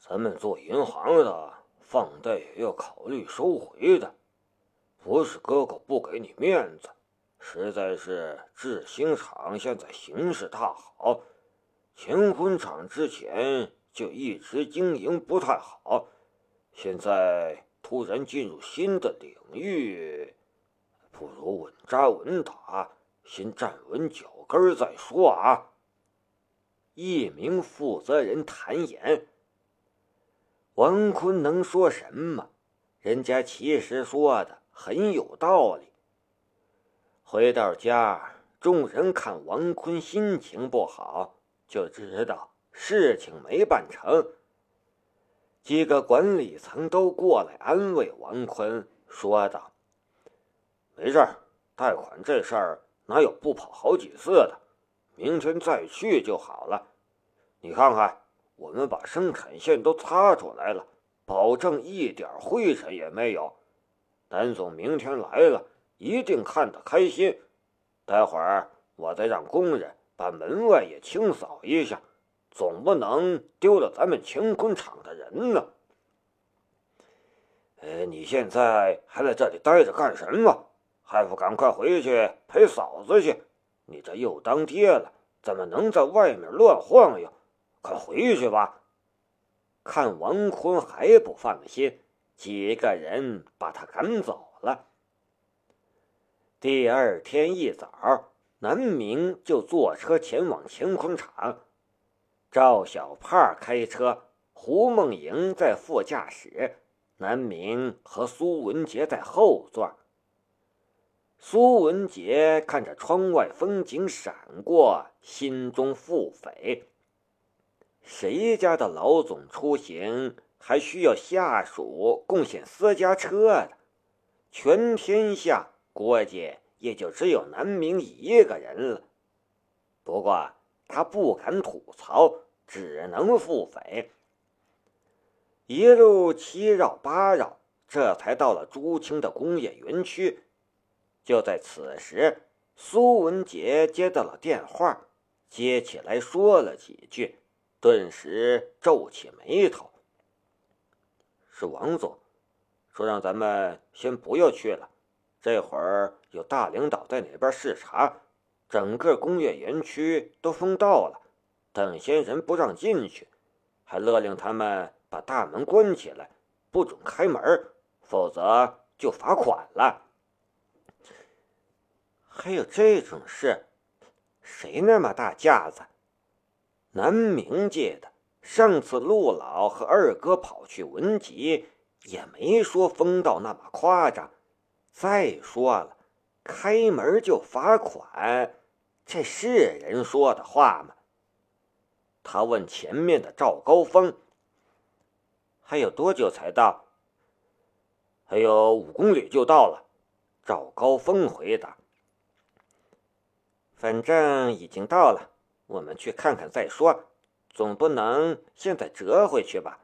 咱们做银行的，放贷也要考虑收回的，不是哥哥不给你面子，实在是制兴厂现在形势大好，乾坤厂之前就一直经营不太好，现在突然进入新的领域，不如稳扎稳打，先站稳脚跟再说啊。一名负责人坦言：“王坤能说什么？人家其实说的很有道理。”回到家，众人看王坤心情不好，就知道事情没办成。几个管理层都过来安慰王坤，说道：“没事贷款这事儿哪有不跑好几次的？明天再去就好了。”你看看，我们把生产线都擦出来了，保证一点灰尘也没有。丹总明天来了，一定看得开心。待会儿我再让工人把门外也清扫一下，总不能丢了咱们乾坤厂的人呢。呃，你现在还在这里待着干什么？还不赶快回去陪嫂子去？你这又当爹了，怎么能在外面乱晃悠？快回去吧！看王坤还不放心，几个人把他赶走了。第二天一早，南明就坐车前往乾坤厂，赵小胖开车，胡梦莹在副驾驶，南明和苏文杰在后座。苏文杰看着窗外风景闪过，心中腹诽。谁家的老总出行还需要下属贡献私家车的？全天下估计也就只有南明一个人了。不过他不敢吐槽，只能腹诽。一路七绕八绕，这才到了朱清的工业园区。就在此时，苏文杰接到了电话，接起来说了几句。顿时皱起眉头。是王总说让咱们先不要去了，这会儿有大领导在那边视察，整个工业园区都封道了，等闲人不让进去，还勒令他们把大门关起来，不准开门，否则就罚款了。还有这种事？谁那么大架子？南明界的上次陆老和二哥跑去文集，也没说疯到那么夸张。再说了，开门就罚款，这是人说的话吗？他问前面的赵高峰：“还有多久才到？”“还有五公里就到了。”赵高峰回答。“反正已经到了。”我们去看看再说，总不能现在折回去吧？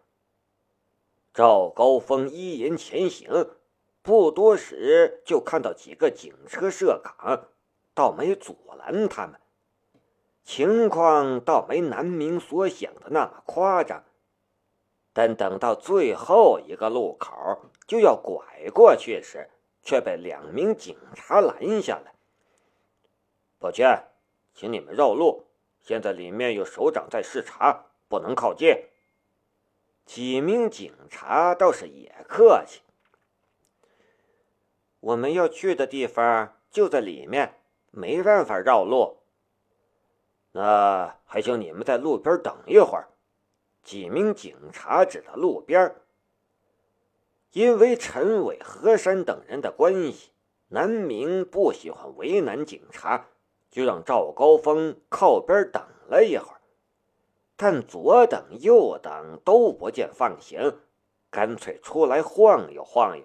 赵高峰一言前行，不多时就看到几个警车设岗，倒没阻拦他们。情况倒没南明所想的那么夸张，但等到最后一个路口就要拐过去时，却被两名警察拦下来。抱歉，请你们绕路。现在里面有首长在视察，不能靠近。几名警察倒是也客气。我们要去的地方就在里面，没办法绕路。那还请你们在路边等一会儿。几名警察指着路边。因为陈伟、何山等人的关系，南明不喜欢为难警察。就让赵高峰靠边等了一会儿，但左等右等都不见放行，干脆出来晃悠晃悠。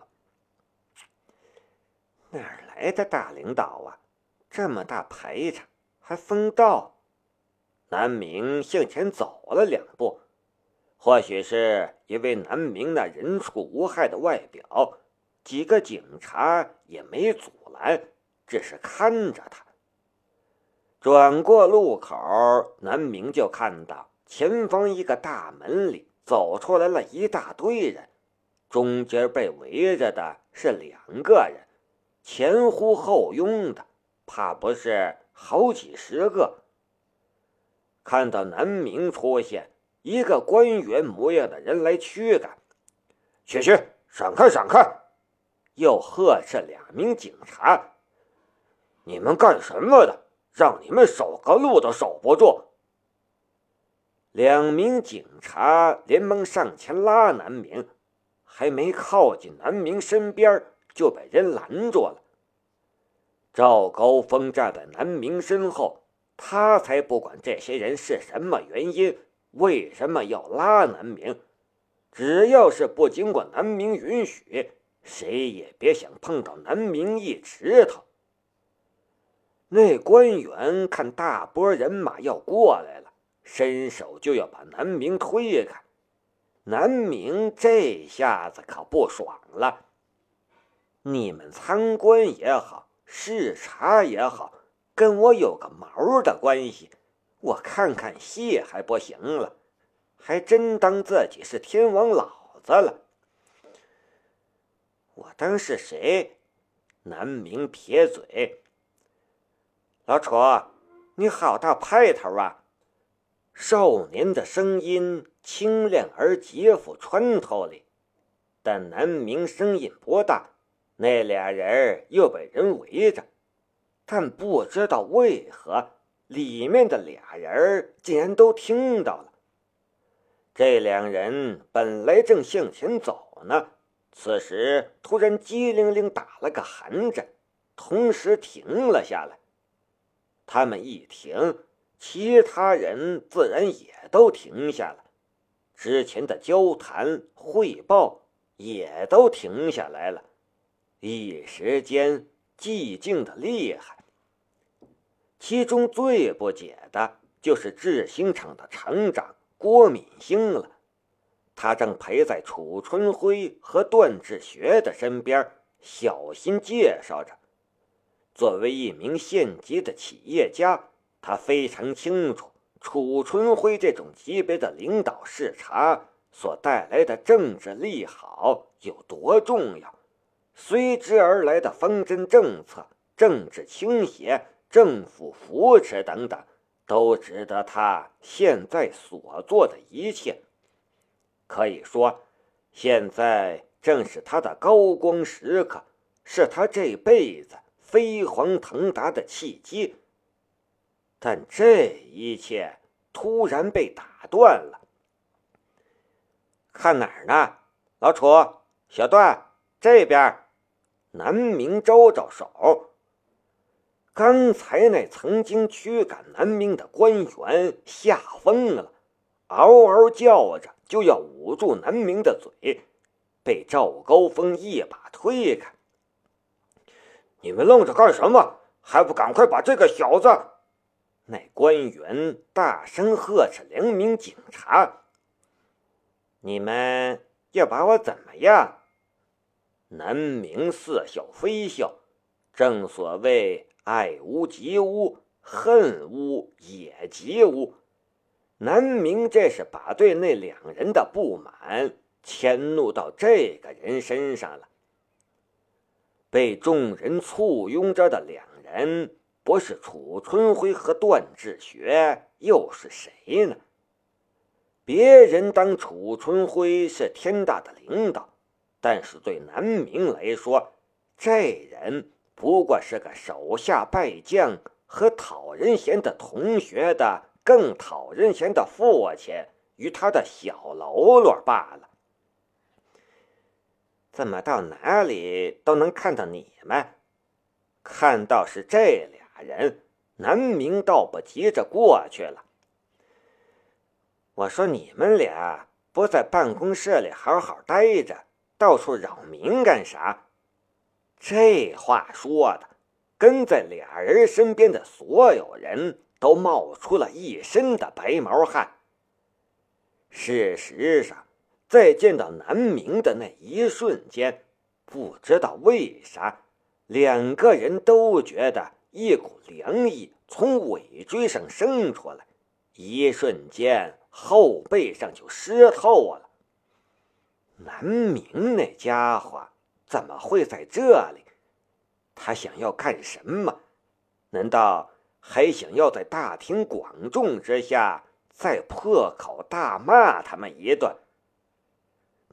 哪来的大领导啊？这么大排场还封道？南明向前走了两步，或许是因为南明那人畜无害的外表，几个警察也没阻拦，只是看着他。转过路口，南明就看到前方一个大门里走出来了一大堆人，中间被围着的是两个人，前呼后拥的，怕不是好几十个。看到南明出现，一个官员模样的人来驱赶，去去，闪开，闪开！又呵斥两名警察：“你们干什么的？让你们守个路都守不住！”两名警察连忙上前拉南明，还没靠近南明身边，就被人拦住了。赵高峰站在南明身后，他才不管这些人是什么原因，为什么要拉南明，只要是不经过南明允许，谁也别想碰到南明一指头。那官员看大波人马要过来了。伸手就要把南明推开，南明这下子可不爽了。你们参观也好，视察也好，跟我有个毛的关系？我看看戏还不行了，还真当自己是天王老子了？我当是谁？南明撇嘴：“老楚，你好大派头啊！”少年的声音清亮而极富穿透力，但南明声音不大。那俩人又被人围着，但不知道为何，里面的俩人竟然都听到了。这两人本来正向前走呢，此时突然机灵灵打了个寒战，同时停了下来。他们一停。其他人自然也都停下了，之前的交谈汇报也都停下来了，一时间寂静的厉害。其中最不解的就是制星厂的厂长郭敏兴了，他正陪在楚春辉和段志学的身边，小心介绍着。作为一名县级的企业家。他非常清楚楚春辉这种级别的领导视察所带来的政治利好有多重要，随之而来的方针政策、政治倾斜、政府扶持等等，都值得他现在所做的一切。可以说，现在正是他的高光时刻，是他这辈子飞黄腾达的契机。但这一切突然被打断了。看哪儿呢？老楚、小段，这边。南明招招手。刚才那曾经驱赶南明的官员吓疯了，嗷嗷叫着就要捂住南明的嘴，被赵高峰一把推开。你们愣着干什么？还不赶快把这个小子！那官员大声呵斥两名警察：“你们要把我怎么样？”南明似笑非笑，正所谓爱屋及乌，恨屋也及乌。南明这是把对那两人的不满迁怒到这个人身上了。被众人簇拥着的两人。不是楚春辉和段志学，又是谁呢？别人当楚春辉是天大的领导，但是对南明来说，这人不过是个手下败将和讨人嫌的同学的更讨人嫌的父亲与他的小喽啰罢了。怎么到哪里都能看到你们？看到是这俩。人南明倒不急着过去了。我说：“你们俩不在办公室里好好待着，到处扰民干啥？”这话说的，跟在俩人身边的所有人都冒出了一身的白毛汗。事实上，在见到南明的那一瞬间，不知道为啥，两个人都觉得。一股凉意从尾椎上升出来，一瞬间后背上就湿透了。南明那家伙怎么会在这里？他想要干什么？难道还想要在大庭广众之下再破口大骂他们一顿？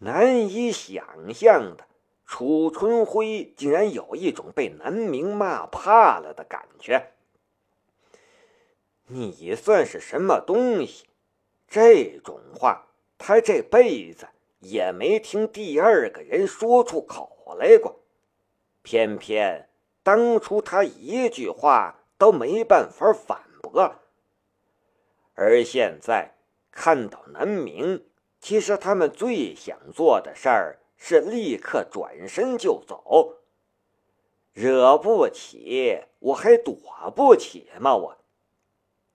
难以想象的，楚春辉竟然有一种被南明骂怕了的感觉。你算是什么东西？这种话，他这辈子也没听第二个人说出口来过。偏偏当初他一句话都没办法反驳，而现在看到南明。其实他们最想做的事儿是立刻转身就走。惹不起，我还躲不起吗？我，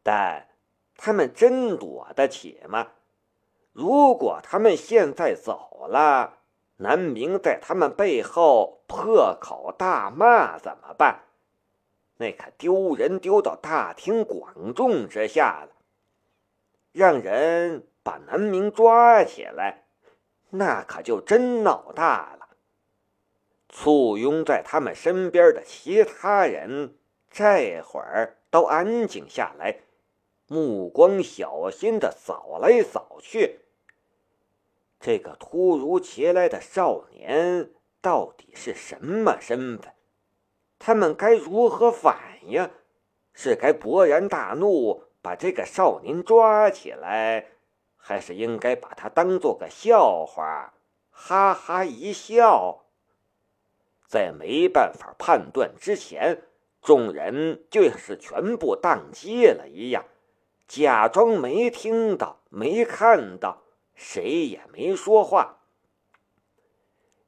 但他们真躲得起吗？如果他们现在走了，南明在他们背后破口大骂怎么办？那可丢人丢到大庭广众之下了，让人。把南明抓起来，那可就真闹大了。簇拥在他们身边的其他人这会儿都安静下来，目光小心的扫来扫去。这个突如其来的少年到底是什么身份？他们该如何反应？是该勃然大怒，把这个少年抓起来？还是应该把他当做个笑话，哈哈一笑。在没办法判断之前，众人就像是全部宕机了一样，假装没听到、没看到，谁也没说话。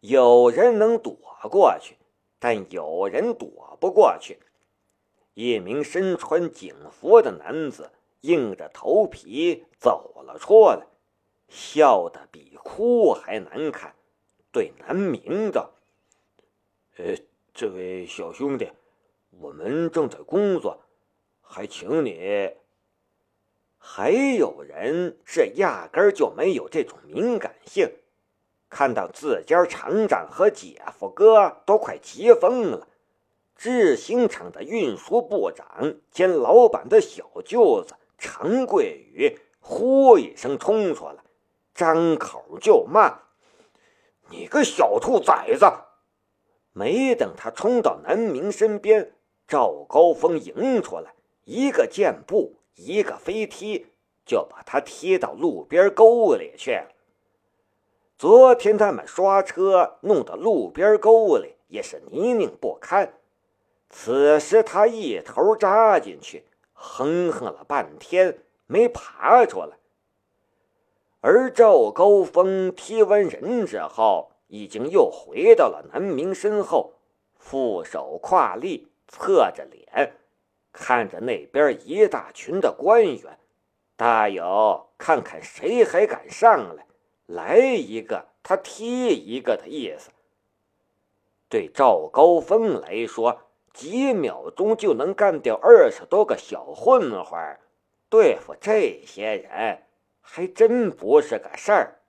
有人能躲过去，但有人躲不过去。一名身穿警服的男子。硬着头皮走了出来，笑得比哭还难看，对南明道：“呃，这位小兄弟，我们正在工作，还请你。”还有人是压根儿就没有这种敏感性，看到自家厂长和姐夫哥都快急疯了，制兴厂的运输部长兼老板的小舅子。陈桂宇呼一声冲出来，张口就骂：“你个小兔崽子！”没等他冲到南明身边，赵高峰迎出来，一个箭步，一个飞踢，就把他踢到路边沟里去。昨天他们刷车弄到路边沟里，也是泥泞不堪。此时他一头扎进去。哼哼了半天没爬出来，而赵高峰踢完人之后，已经又回到了南明身后，负手跨立，侧着脸，看着那边一大群的官员，大有看看谁还敢上来，来一个他踢一个的意思。对赵高峰来说。几秒钟就能干掉二十多个小混混对付这些人还真不是个事儿。